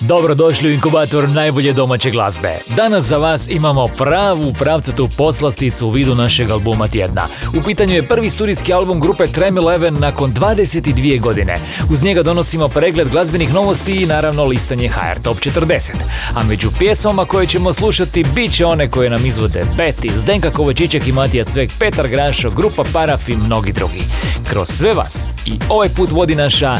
Dobrodošli u inkubator najbolje domaće glazbe. Danas za vas imamo pravu pravcatu poslasticu u vidu našeg albuma tjedna. U pitanju je prvi studijski album grupe Trem Eleven nakon 22 godine. Uz njega donosimo pregled glazbenih novosti i naravno listanje HR Top 40. A među pjesmama koje ćemo slušati bit će one koje nam izvode Betty, Zdenka Kovačićek i Matija Cvek, Petar Grašo, grupa Paraf i mnogi drugi. Kroz sve vas i ovaj put vodi naša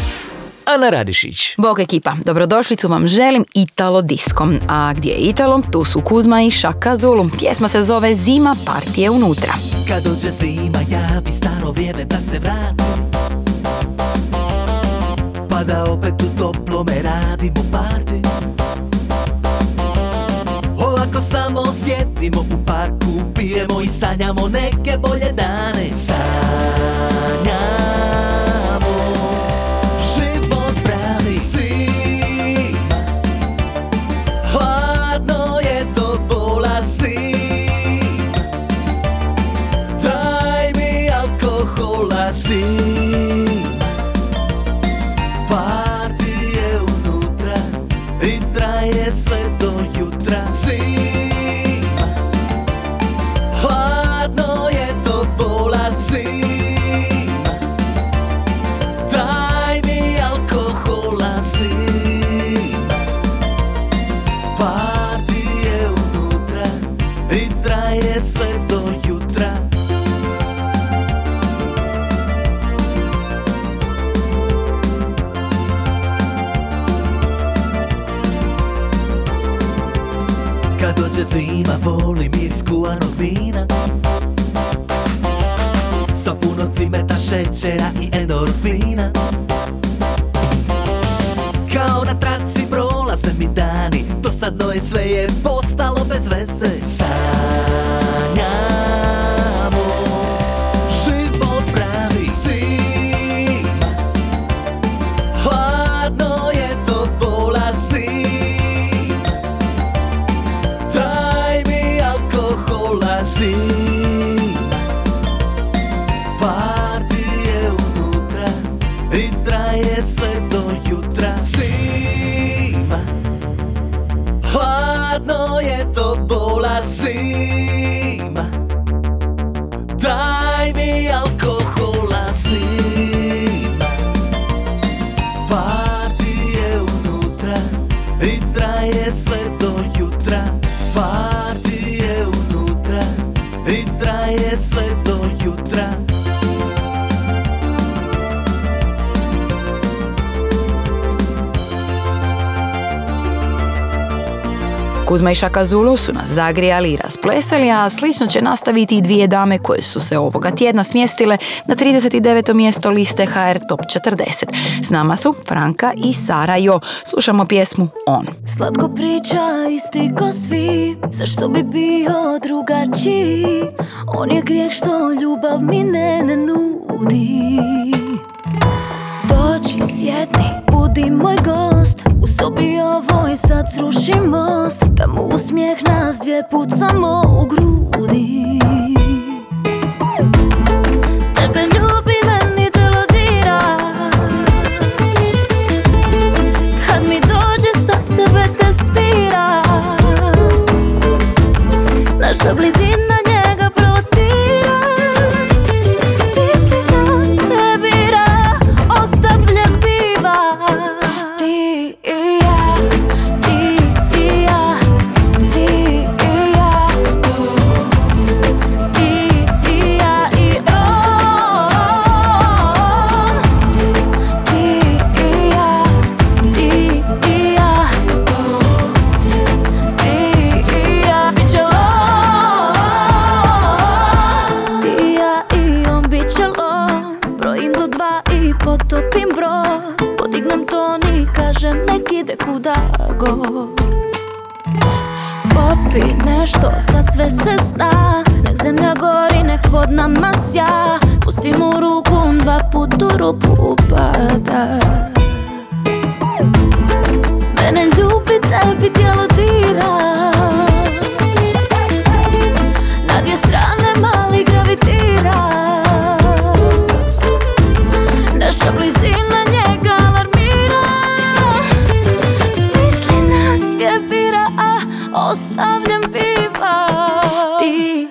Ana Radišić. Bog ekipa, dobrodošlicu vam želim Italo diskom. A gdje je Italo? Tu su Kuzma i Šaka Zulu. Pjesma se zove Zima, partije unutra. Kad dođe zima, ja bi staro vrijeme da se vratim Pa da opet u toplome radimo party Ovako samo sjedimo u parku Pijemo i sanjamo neke bolje dane Sanjamo Partije unutra I traje sve do jutra. Zima zima volim miris kuvanog vina. Sa puno cimeta, šećera i endorfina. Kao na traci prolaze mi dani Dosadno je sve je postalo bez veze Kuzma i Šaka Zulu su nas zagrijali i rasplesali, a slično će nastaviti i dvije dame koje su se ovoga tjedna smjestile na 39. mjesto liste HR Top 40. S nama su Franka i Sara Jo. Slušamo pjesmu On. Slatko priča isti ko svi Zašto bi bio drugačiji On je grijeh što ljubav mi ne, ne nudi Dođi sjedni, budi moj gost U sobi ovoj sad sruši most Da mu nas dvije pucamo u grudi. Tebe ljubi, meni delodira Kad mi dođe sa sebe testira Naša blizina potopim brod Podignem ton i kažem nek ide kuda god Popi nešto, sad sve se zna Nek zemlja gori, nek pod nama sja. Pustim u ruku, on dva put u ruku upada. Mene ljubi, tebi tijelo dira. naša blizina njega alarmira. Misli nas dvije bira, a ostavljam biva Ti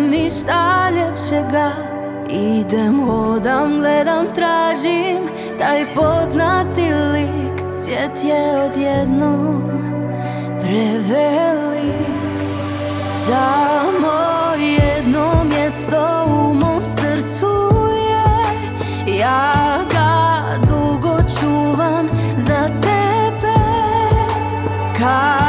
ništa ljepšega. Idem, hodam, gledam, tražim Taj poznati lik. Svijet je odjednom prevelik. Samo jedno mjesto u mom srcu je. Ja ga dugo čuvam za tebe. Kad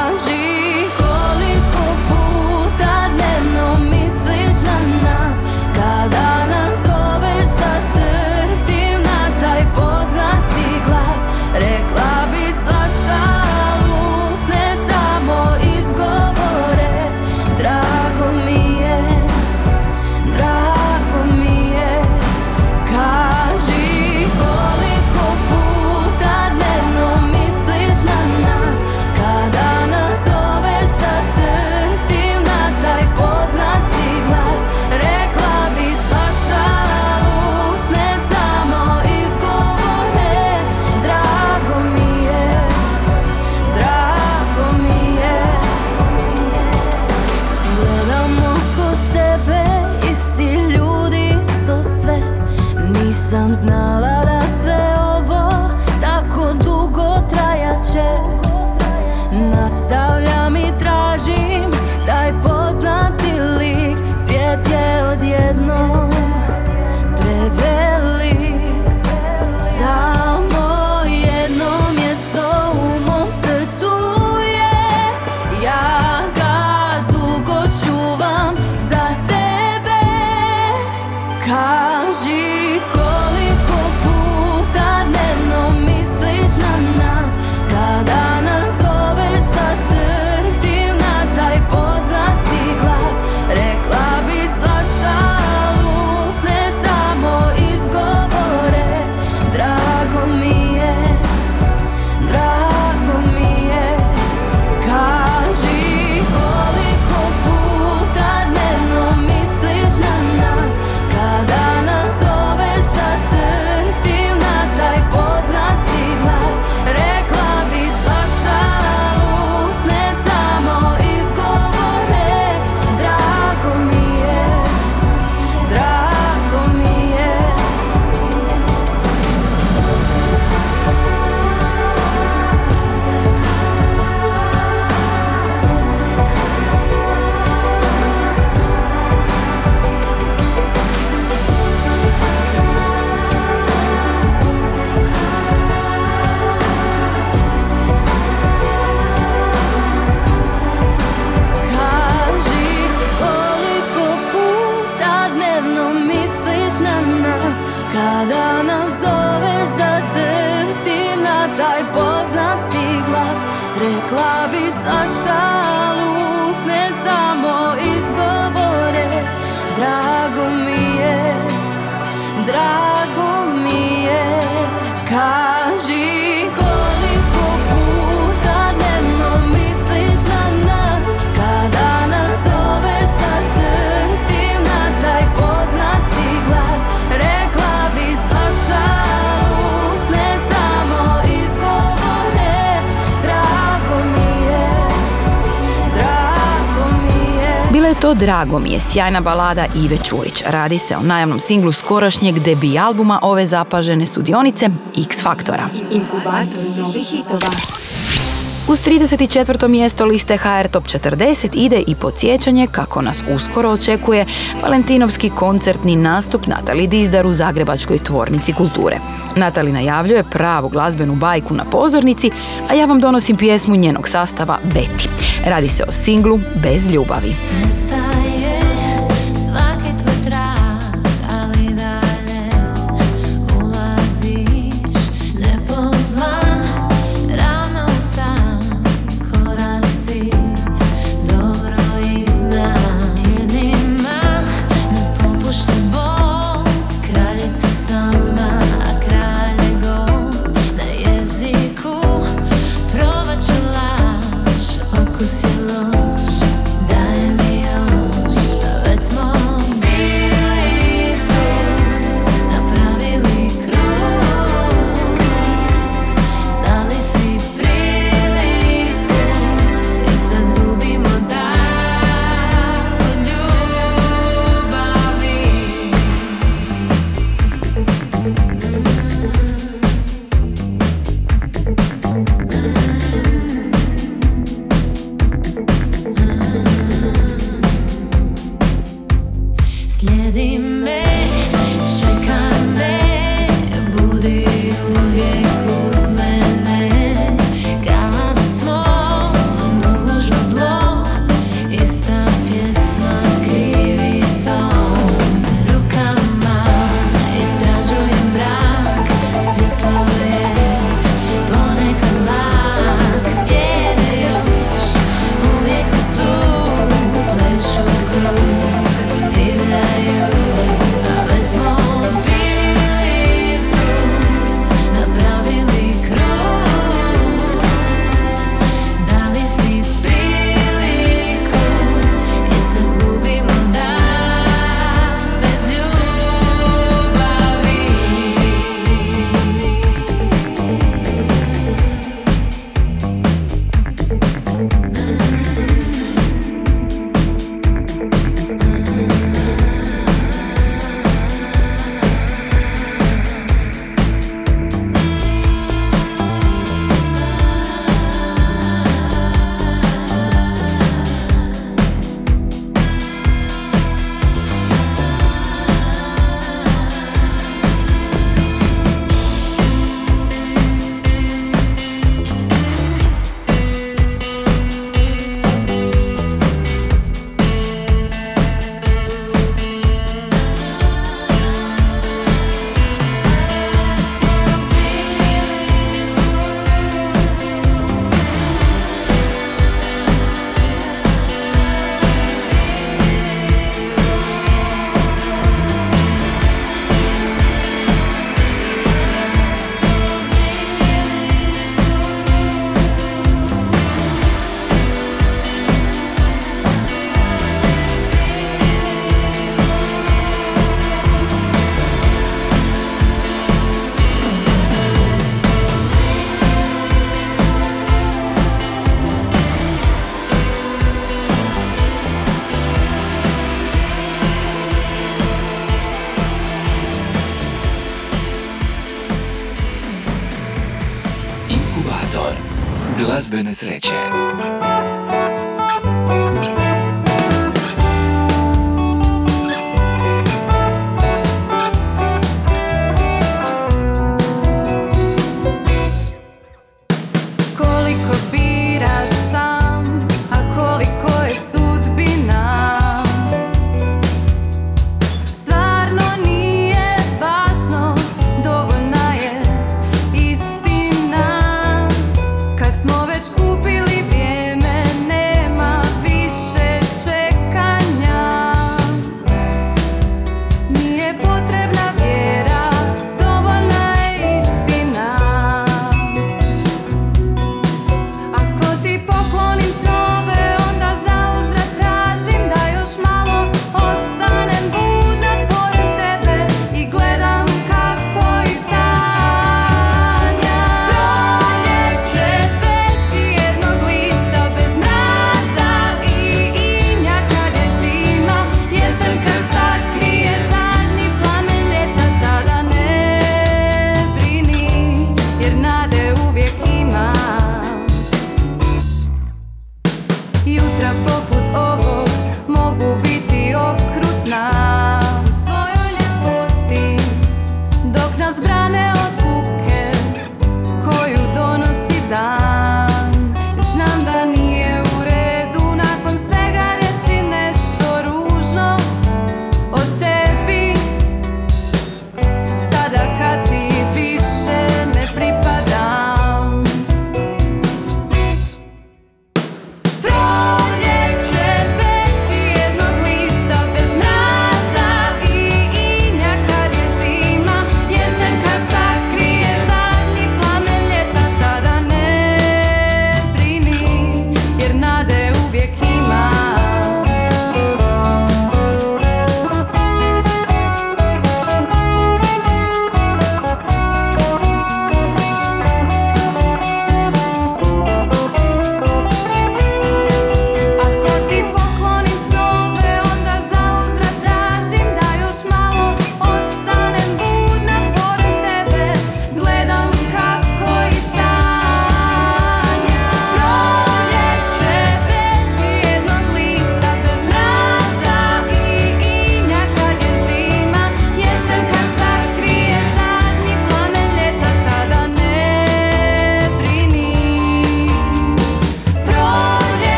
To drago mi je sjajna balada Ive Čulić. Radi se o najavnom singlu skorašnjeg debi albuma ove zapažene sudionice X Faktora. Inkubator novih hitova. Uz 34. mjesto liste HR Top 40 ide i podsjećanje kako nas uskoro očekuje Valentinovski koncertni nastup Natali Dizdar u Zagrebačkoj tvornici kulture. Natali najavljuje pravu glazbenu bajku na pozornici, a ja vam donosim pjesmu njenog sastava Beti. Radi se o singlu Bez ljubavi. nesreče.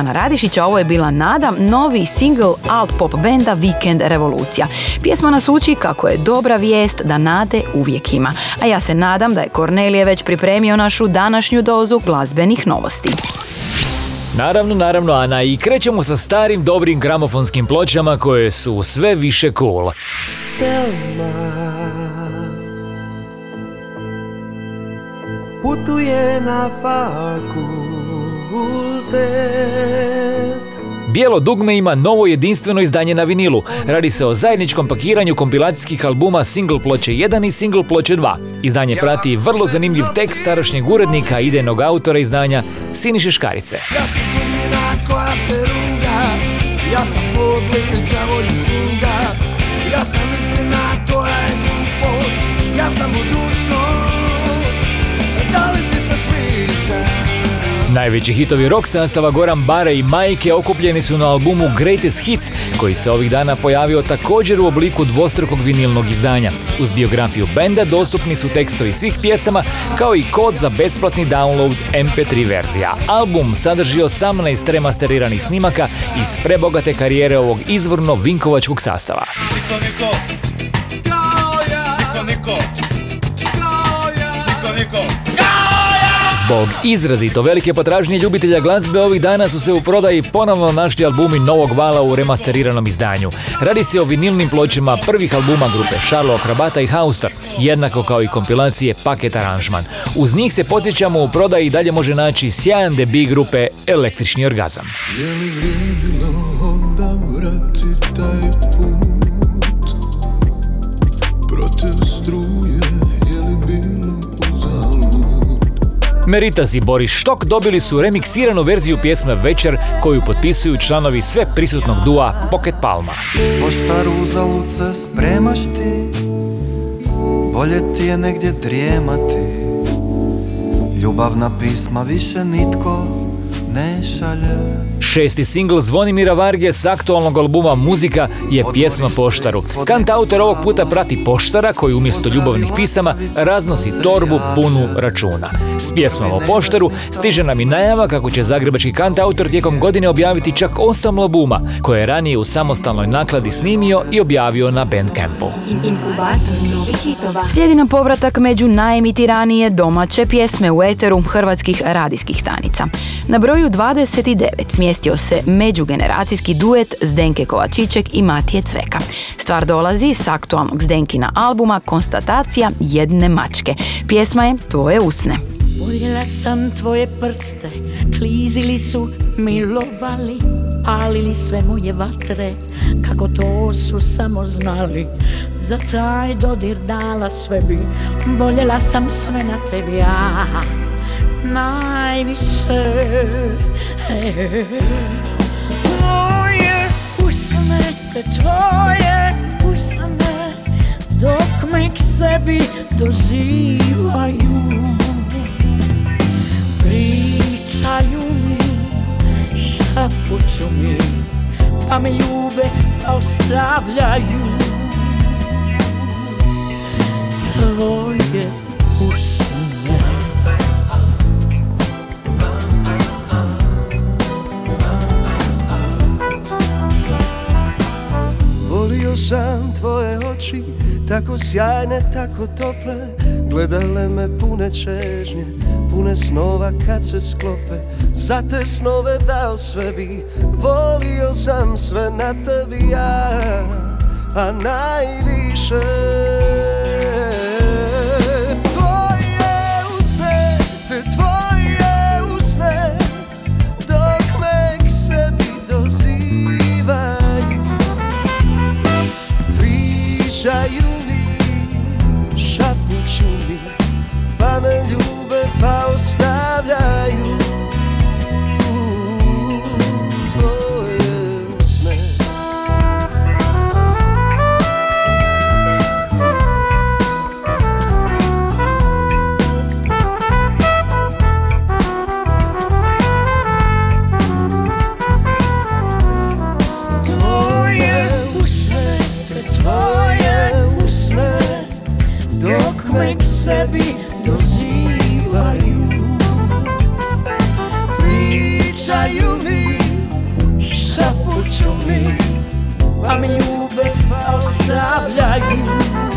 Ja sam Ana Radišić, a ovo je bila Nada, novi single alt pop benda Weekend Revolucija. Pjesma nas uči kako je dobra vijest da nade uvijek ima. A ja se nadam da je Kornelije već pripremio našu današnju dozu glazbenih novosti. Naravno, naravno, Ana, i krećemo sa starim dobrim gramofonskim pločama koje su sve više cool. Selma Putuje na fakultet Bijelo dugme ima novo jedinstveno izdanje na vinilu. Radi se o zajedničkom pakiranju kompilacijskih albuma single ploče 1 i single ploče 2. Izdanje prati vrlo zanimljiv tekst starašnjeg urednika i idejnog autora izdanja Siniše Škarice. Ja sam koja se ruga Ja sam podli sluga Ja sam Najveći hitovi rock sastava Goran Bare i Majke okupljeni su na albumu Greatest Hits, koji se ovih dana pojavio također u obliku dvostrukog vinilnog izdanja. Uz biografiju benda dostupni su tekstovi svih pjesama, kao i kod za besplatni download MP3 verzija. Album sadrži 18 remasteriranih snimaka iz prebogate karijere ovog izvorno vinkovačkog sastava. Niko, niko Niko, Zbog izrazito velike potražnje ljubitelja glazbe ovih dana su se u prodaji ponovno našli albumi novog vala u remasteriranom izdanju. Radi se o vinilnim pločima prvih albuma grupe Šarlo Hrabata i Haustor, jednako kao i kompilacije Paket Aranžman. Uz njih se podsjećamo u prodaji dalje može naći sjajan debi grupe Električni orgazam. Je li Meritas i Boris Štok dobili su remiksiranu verziju pjesme Večer koju potpisuju članovi sve prisutnog dua Pocket Palma. Poštar uzalud se spremaš ti? Bolje ti je negdje drijemati. Ljubavna pisma više nitko ne šalje Šesti singl Zvonimira Varge s aktualnog albuma Muzika je pjesma Poštaru. Kant autor ovog puta prati Poštara koji umjesto ljubavnih pisama raznosi torbu punu računa. S pjesmom o Poštaru stiže nam i najava kako će zagrebački kant autor tijekom godine objaviti čak osam albuma koje je ranije u samostalnoj nakladi snimio i objavio na Bandcampu. Slijedi nam povratak među najemitiranije domaće pjesme u eteru hrvatskih radijskih stanica. Na broju 29 smjestio se međugeneracijski duet Zdenke Kovačićek i Matije Cveka. Stvar dolazi s aktualnog Zdenkina albuma Konstatacija jedne mačke. Pjesma je Tvoje usne. Voljela sam tvoje prste, klizili su, milovali, palili sve moje vatre, kako to su samo znali. Za taj dodir dala sve bi, voljela sam sve na tebi, ja, najviše. Tvoje usne, te tvoje usne, dok me k sebi dozivaju. Pričaju mi, šapuću mi, pa me ljube, pa ostavljaju. Tvoje usne. Oči, tako sjajne, tako tople Gledale me pune čežnje, pune snova kad se sklope Za te snove dao sve bi, volio sam sve na tebi ja A najviše pa mi Pa mi ljube ostavljaju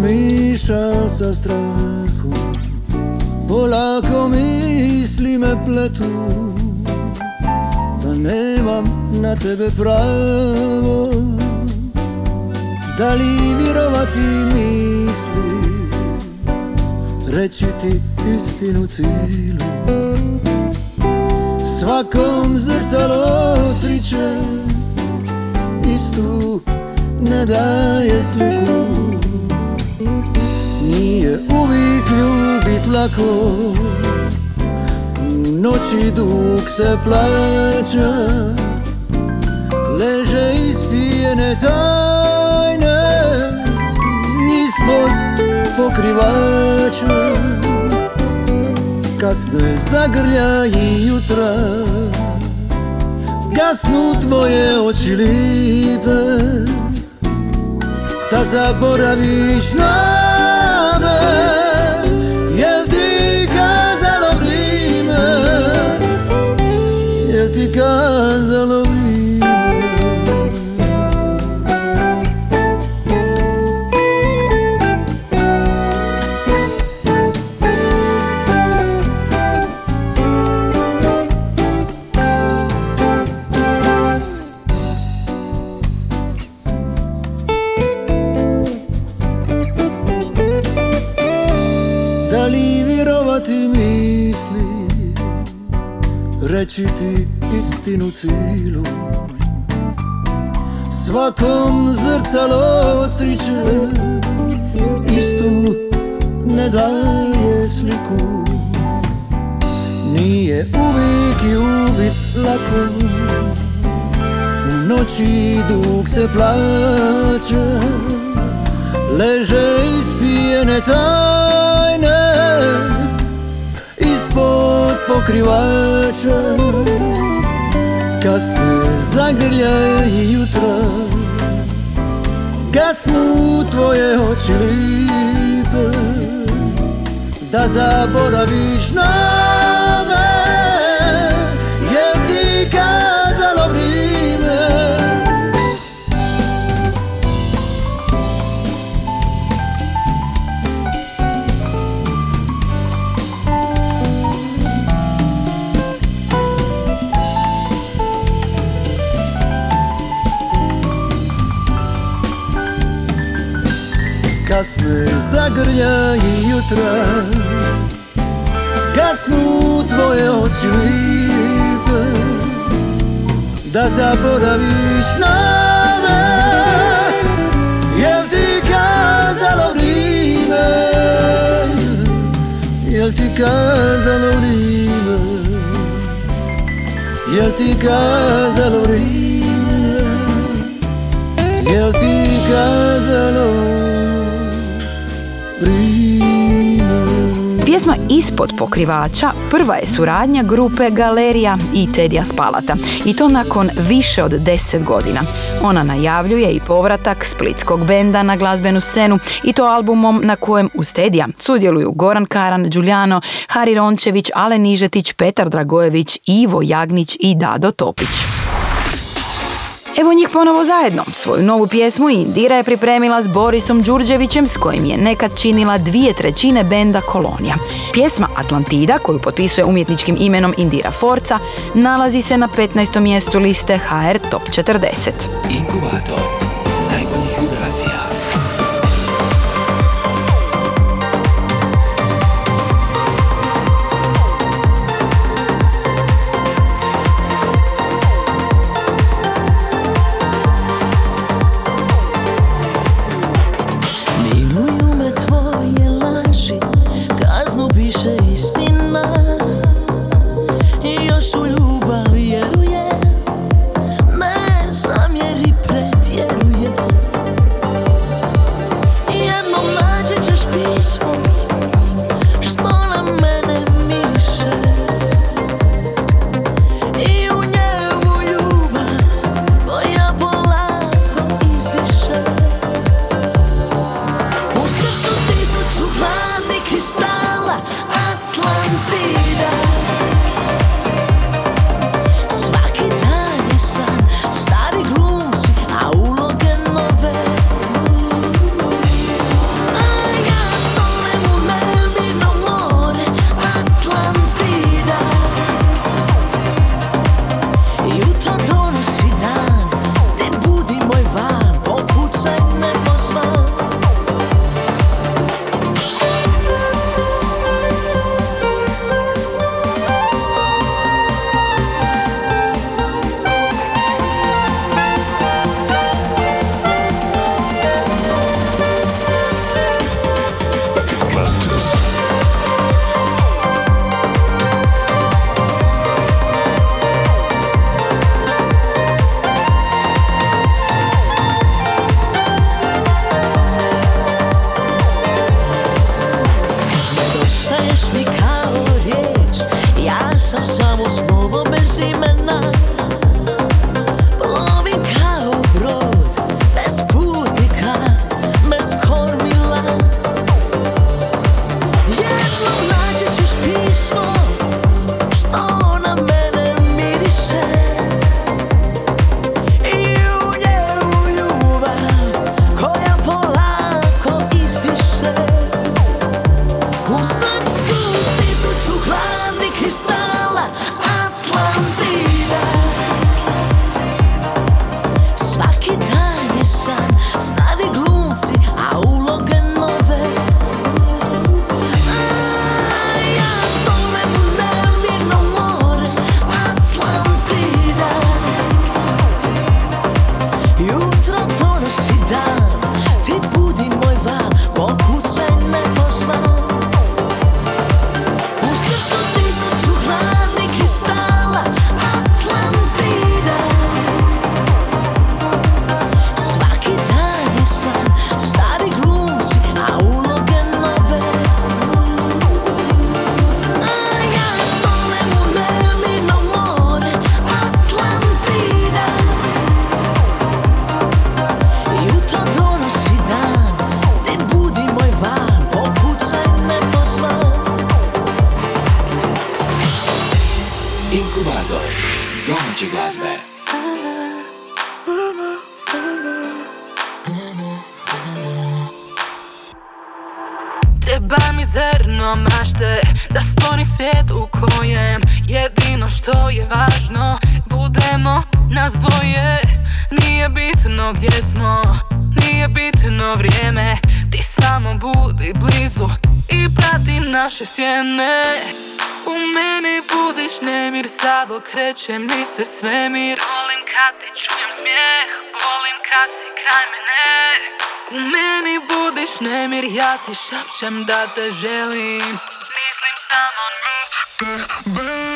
miša sa strahom Polako misli me pletu Da nemam na tebe pravo. Da li vjerovati misli Reći ti istinu cijelu Svakom zrcalo otriče Istu ne daje sliku ljubit lako noći dug se plaća. Leže ispijene tajne Ispod pokrivača. Kasno je zagrljaji jutra Gasnu tvoje oči lipe. Da zaboraviš na cilu Svakom zrcalo sriće Istu ne daje sliku. Nije uvijek ljubit lako. U noći dug se plaća Leže ispijene tajne Ispod pokrivača Kasne zagrljaj jutra Gasnu tvoje oči lipe Da zaboraviš na Kasne zagrljaji jutra. Gasnu tvoje oči lipe Da zaboraviš na me Jel ti kazalo vrijeme? Kazalo vrijeme? Jel ti kazalo vrijeme? Jel ti kazalo Pjesma Ispod pokrivača prva je suradnja grupe Galerija i Tedija Spalata i to nakon više od 10 godina. Ona najavljuje i povratak splitskog benda na glazbenu scenu i to albumom na kojem uz Tedija sudjeluju Goran Karan, Đuljano, Hari Rončević, Alen Nižetić, Petar Dragojević, Ivo Jagnić i Dado Topić. Evo njih ponovo zajedno. Svoju novu pjesmu Indira je pripremila s Borisom Đurđevićem s kojim je nekad činila dvije trećine benda Kolonija. Pjesma Atlantida, koju potpisuje umjetničkim imenom Indira Forca, nalazi se na 15. mjestu liste HR Top 40. Inkubator Ti samo budi blizu I prati naše sjene. U meni budiš nemir Sad okreće mi se svemir Volim kad ti čujem smijeh Volim kad si kraj mene. U meni budiš nemir, ja ti šapćem da te želim. Mislim samo mi Zar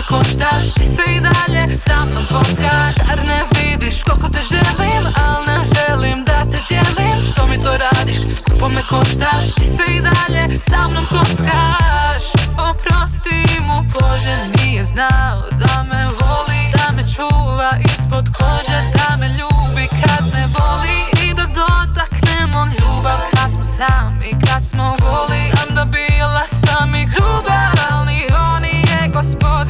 me koštaš, ti se i dalje sa mnom kockaš. Zar ne vidiš koliko te želim, al ne želim da te dijelim? Što mi to radiš, skupo me koštaš, ti se i dalje sa mnom kockaš. Oprosti mu Bože, nije znao da me voli Da me čuva ispod kože, da me ljubi kad me boli. I da dotaknemo ljubav kad smo sami, kad smo goli. Znam da bila sam i gruba, al ni on je gospodin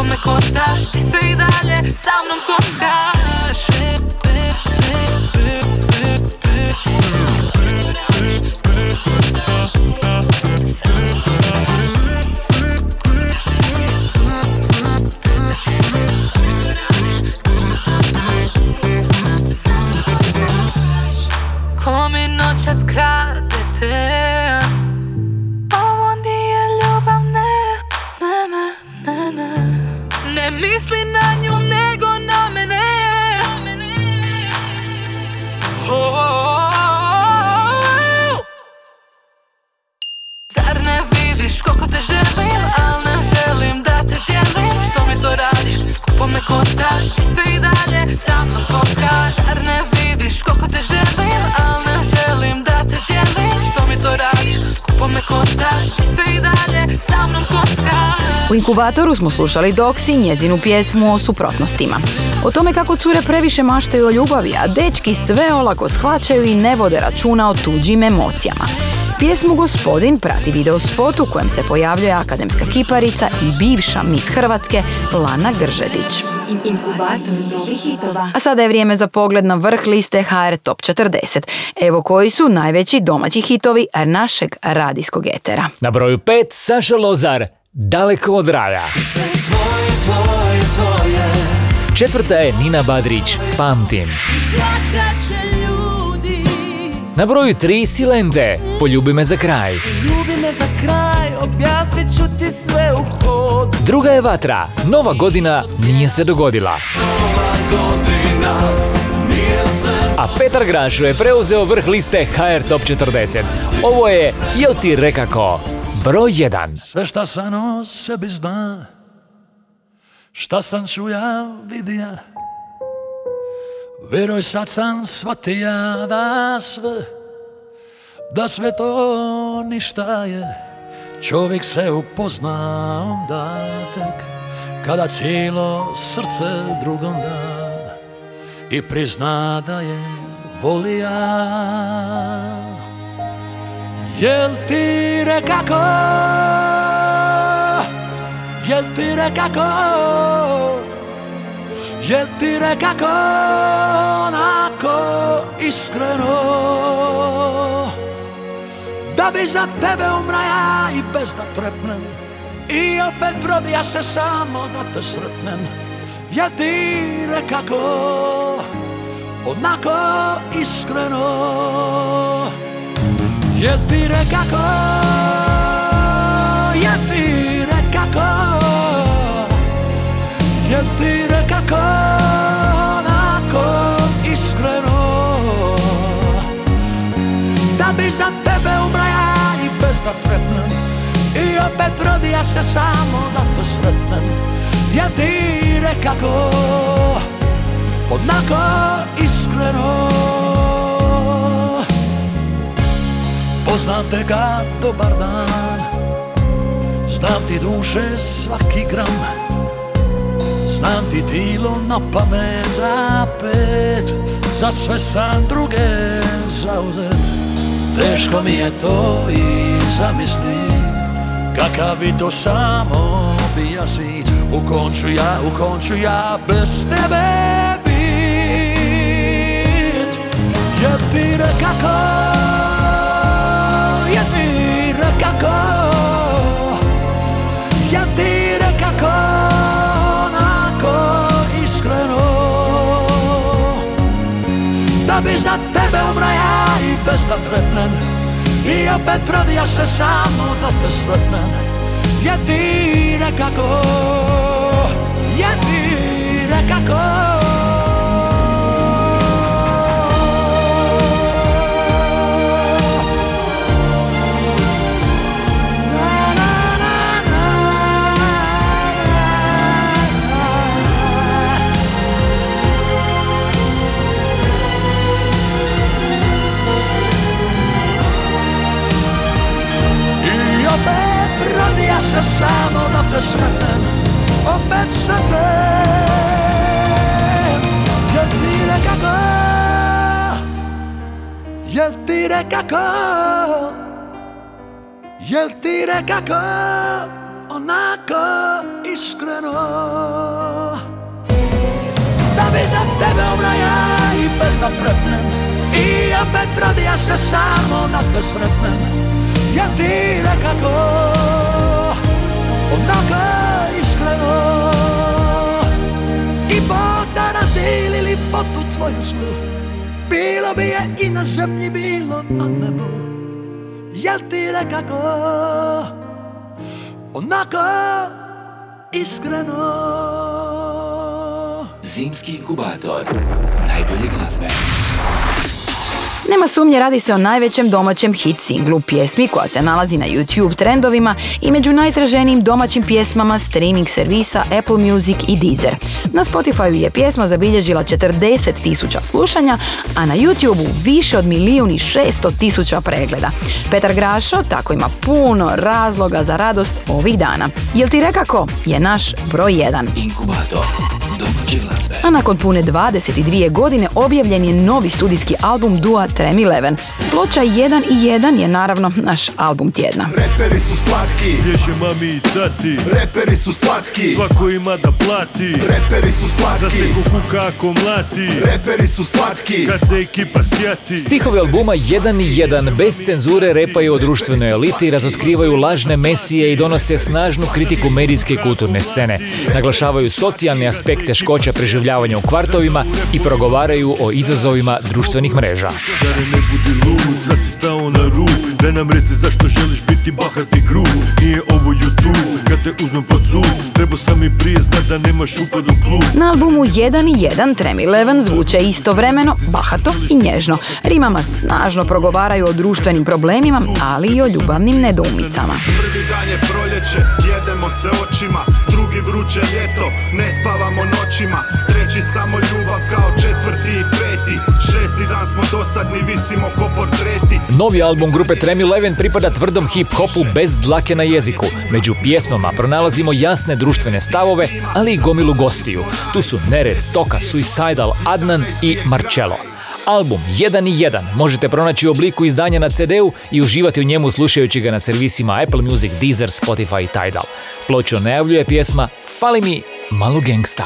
skupo me koštaš, ti se i dalje sa mnom kockaš inkubatoru smo slušali Doksi njezinu pjesmu o suprotnostima. O tome kako cure previše maštaju o ljubavi, a dečki sve olako shvaćaju i ne vode računa o tuđim emocijama. Pjesmu Gospodin prati video spot u kojem se pojavljuje akademska kiparica i bivša mis Hrvatske Lana Gržedić. Inkubator novih hitova. A sada je vrijeme za pogled na vrh liste HR Top 40. Evo koji su najveći domaći hitovi našeg radijskog etera. Na broju 5 Saša Lozar, Daleko od raja. Četvrta je Nina Badrić, Pamtim. Na broju 3 Silente, Poljubi me za kraj. Ljubi za kraj, objasnit ću sve u. Druga je Vatra, Nova godina nije se dogodila. A Petar Grašo je preuzeo vrh liste HR Top 40. Ovo je Jel ti rekako? Broj 1. Sve šta sam o sebi zna Šta sam čuja vidija Vjeruj sad sam shvatija da sve Da sve to ništa je. Čovjek se upozna onda tek Kada cijelo srce drugom da. I prizna da je volija Jel ti rekako Jel ti rekako Jel ti rekako Onako iskreno. Da bi za tebe umra ja I bez da trepnem. I opet rodija se samo da te sretnem. Jel ti rekako Onako iskreno Jel ti rekako? Jel ti rekako? Jel ti rekako? Onako iskreno. Da bi za tebe umra bez da trepnem I opet rodija se samo da te sretnem Jel ti rekako? Onako iskreno Poznam te ga dobar dan. Znam ti duše svaki gram. Znam ti tilo na pamet za pet. Za sve sam druge zauzet. Teško mi je to i zamislit Kakav i to samo bija svit U konču ja, u konču ja bez tebe bit. Jel ti rekako Jel rekako Jel ti rekako Onako iskreno Da bi za tebe umra ja i bez da trepnem I opet rodija se samo da te sretnem Jel ti nekako Jel ti nekako se samo te sretnem Opet sretnem Jel ti nekako Jel ti nekako Onako iskreno Da bi za tebe umra ja i bez da trepnem I opet rodija se samo da te sretnem Jel ti Onako iskreno. I Bog da razdeli lipotu tvoju svu. Bilo bi je i na zemlji, bilo na nebu. Jel ti nekako Onako iskreno. Zimski inkubator. Najbolje glazbe. Nema sumnje radi se o najvećem domaćem hit singlu pjesmi koja se nalazi na YouTube trendovima i među najtraženijim domaćim pjesmama streaming servisa Apple Music i Deezer. Na Spotify je pjesma zabilježila 40 tisuća slušanja, a na YouTubeu više od milijun i 600 tisuća pregleda. Petar Grašo tako ima puno razloga za radost ovih dana. Jel ti rekako je naš broj 1. Inkubator. A nakon pune 22 godine objavljen je novi studijski album Dua Trem Eleven. Ploča 1 i 1 je naravno naš album tjedna. Reperi su slatki, Bježe mami i tati. Reperi su slatki, Svako ima da plati. Reperi su Da slatki, se ko kuka ako mlati. Reperi su slatki, Kad se ekipa sjati. Stihovi albuma 1 i 1 bez cenzure repaju o društvenoj eliti, razotkrivaju lažne mesije i donose snažnu kritiku medijske i kulturne scene. Naglašavaju socijalni aspekt teškoća preživljavanja u kvartovima i progovaraju o izazovima društvenih mreža. Na rub Da nam reci zašto želiš biti bahat i grub Nije ovo YouTube, kad te uzmem pod sud Treba sam mi prije znat da nemaš upad u klub Na albumu 1 i 1 Trem Eleven zvuče istovremeno, bahato i nježno. Rimama snažno progovaraju o društvenim problemima, ali i o ljubavnim nedoumicama. Prvi dan je proljeće, jedemo se očima Drugi vruće ljeto, ne spavamo noćima Treći samo ljubav kao četvrti i peti Šesti dan smo dosadni, visimo ko portreti Novi album grupe Trem Eleven pripada tvrdom hip-hopu bez dlake na jeziku. Među pjesmama pronalazimo jasne društvene stavove, ali i gomilu gostiju. Tu su Nered, Stoka, Suicidal, Adnan i Marcello. Album 1 i 1 možete pronaći u obliku izdanja na CD-u i uživati u njemu slušajući ga na servisima Apple Music, Deezer, Spotify i Tidal. Ploču najavljuje pjesma Fali mi malo gangsta.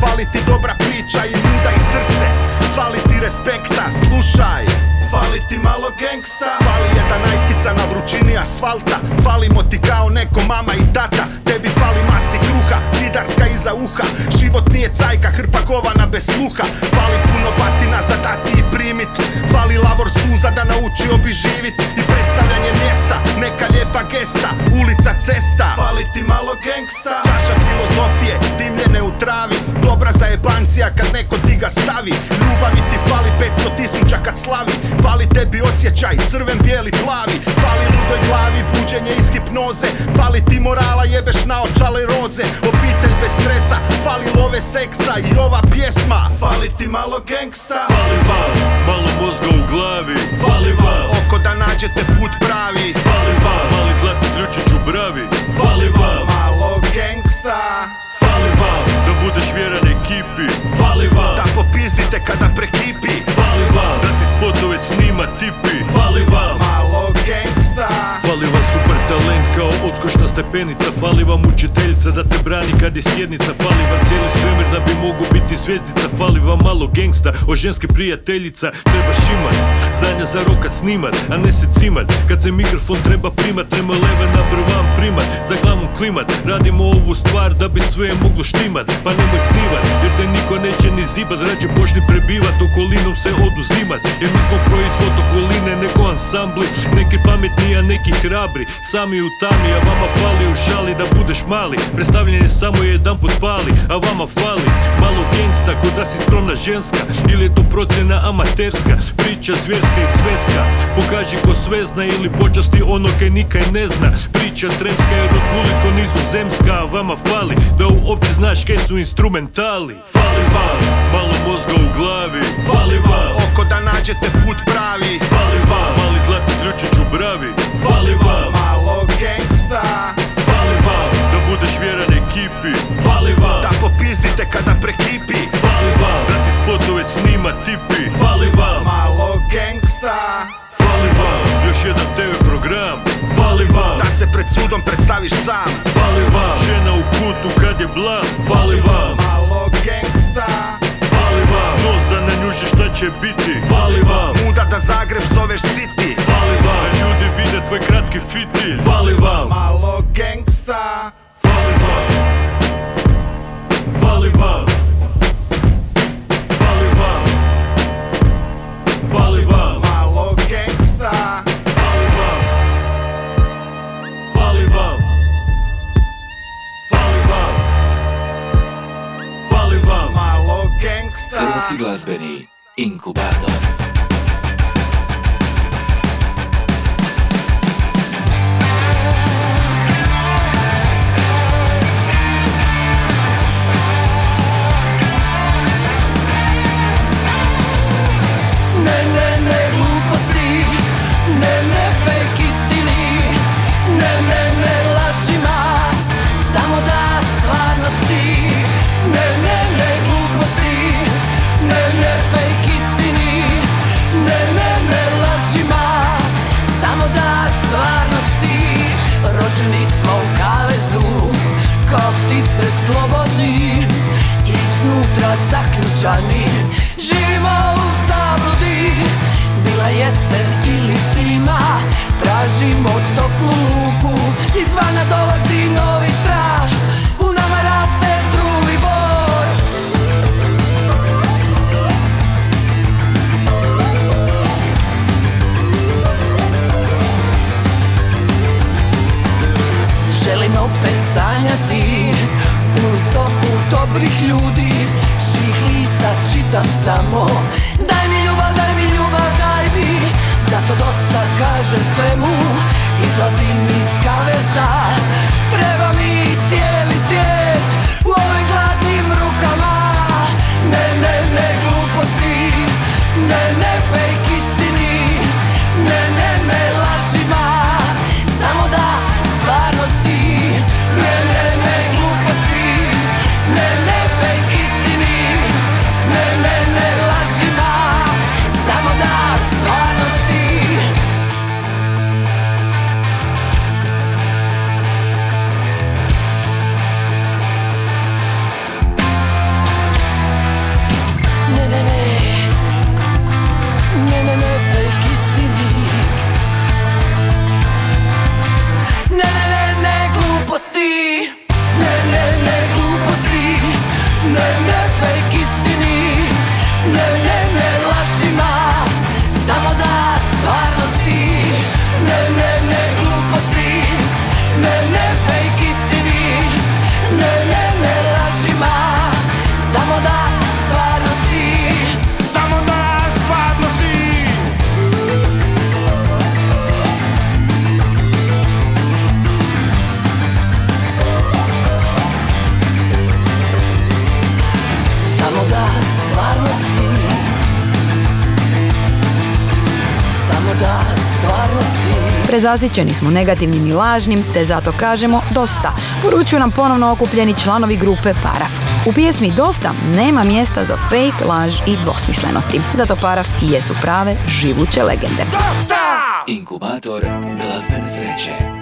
Fali ti dobra priča I luda i srce, fali ti respekta Slušaj, fali ti malo gangsta. Fali jedna najstica na vrućini asfalta. Falimo ti kao neko mama i tata. Tebi iza uha. Život nije cajka, hrpa govana bez sluha. Fali puno batina za dati i primit. Fali lavor suza da naučio bi živit I predstaviti Ostavljanje mjesta, neka lijepa gesta. Ulica, cesta, fali ti malo gangsta. Čaša filozofije, dimljene u travi Dobra zajebancija kad neko ti ga stavi. Ljubavi ti fali 500 tisuća kad slavi. Fali tebi osjećaj, crven, bijeli, plavi. Fali ludoj glavi, buđenje iz hipnoze. Fali ti morala, jebeš na očale roze. Obitelj bez stresa, fali love seksa I ova pjesma, fali ti malo gangsta. Fali vam, malo mozga u glavi. Fali vam, Oko da nađete put pravi. Fali vam Mali zlatni ključić u bravi. Fali vam, Malo gangsta. Fali vam Da budeš vjeran ekipi. Fali vam, Da popizdite kada prekipi. Fali vam Da ti spotove snima tipi. Fali vam, talent kao odskočna stepenica Fali vam učiteljica da te brani kad je sjednica Fali vam cijeli svemir da bi mogu biti zvijezdica Fali vam malo gangsta, o ženske prijateljica Trebaš imat, znanja za roka snimat A ne se cimat, kad se mikrofon treba primat Nema leve na brvam primat, za glavom klimat Radimo ovu stvar da bi sve moglo štimat Pa nemoj snivat, jer te niko neće ni zibat Rađe počni prebivat, okolinom se oduzimat Jer mi smo proizvod okoline, nego ansambli Neki pametni, a neki hrabri Sami u tami, a vama fali u šali da budeš mali. Predstavljanje samo jedan put pali, a vama fali Malo gangsta, ko da si skromna ženska. Ili je to procjena amaterska Priča zvjerska i sveska Pokaži ko sve zna ili počasti ono kaj nikaj ne zna. Priča tremska jer od nizozemska A vama fali da uopće znaš kaj su instrumentali. Fali vam, malo mozga u glavi. Fali vam, Oko da nađete put pravi. fali vam Mali zlatni ključić u bravi snima tipi Fali vam, Malo gangsta fali vam Još jedan TV program Fali vam, Da se pred sudom predstaviš sam fali vam Žena u kutu kad je blam Fali vam, Malo gangsta fali vam Nos da ne njužiš šta će biti Fali vam, Muda da Zagreb zoveš city fali vam Da ljudi vide tvoj kratki fiti Fali vam, Malo gangsta incubato. Prezasićeni smo negativnim i lažnim, te zato kažemo dosta. Poručuju nam ponovno okupljeni članovi grupe Paraf. U pjesmi Dosta nema mjesta za fake, laž i dvosmislenosti. Zato Paraf i jesu prave, živuće legende. Inkubator glazbene sreće.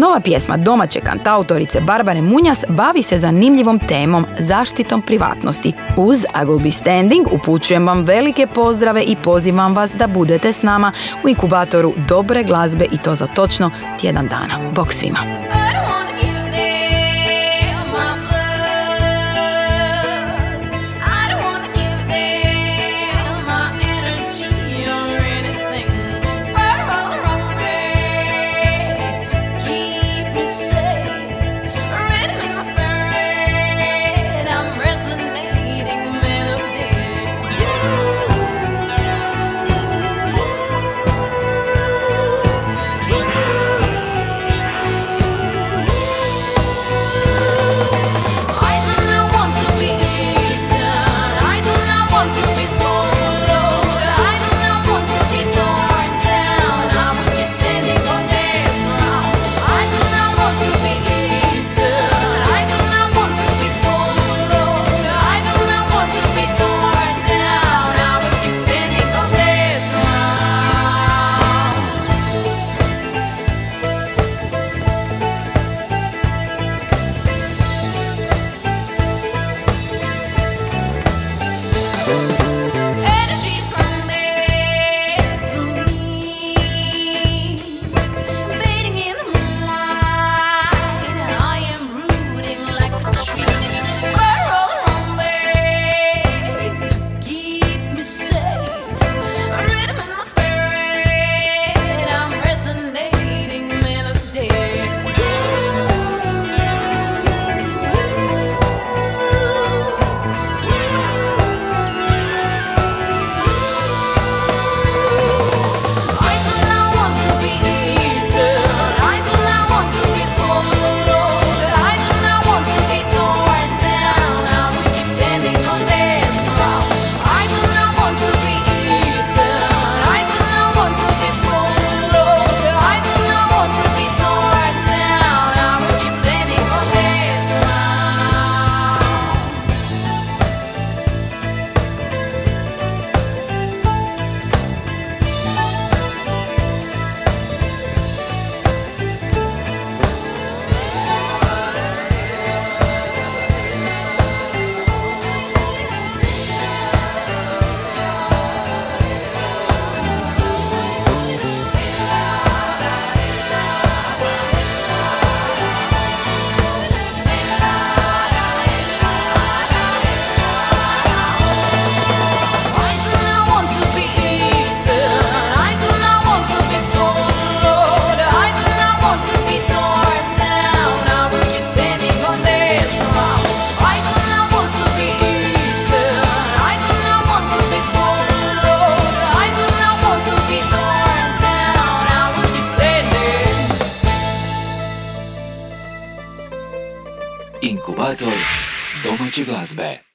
Nova pjesma domaće kantautorice Barbare Munjas bavi se zanimljivom temom zaštitom privatnosti. Uz I Will Be Standing upućujem vam velike pozdrave i pozivam vas da budete s nama u inkubatoru dobre glazbe i to za točno tjedan dana. Bog svima!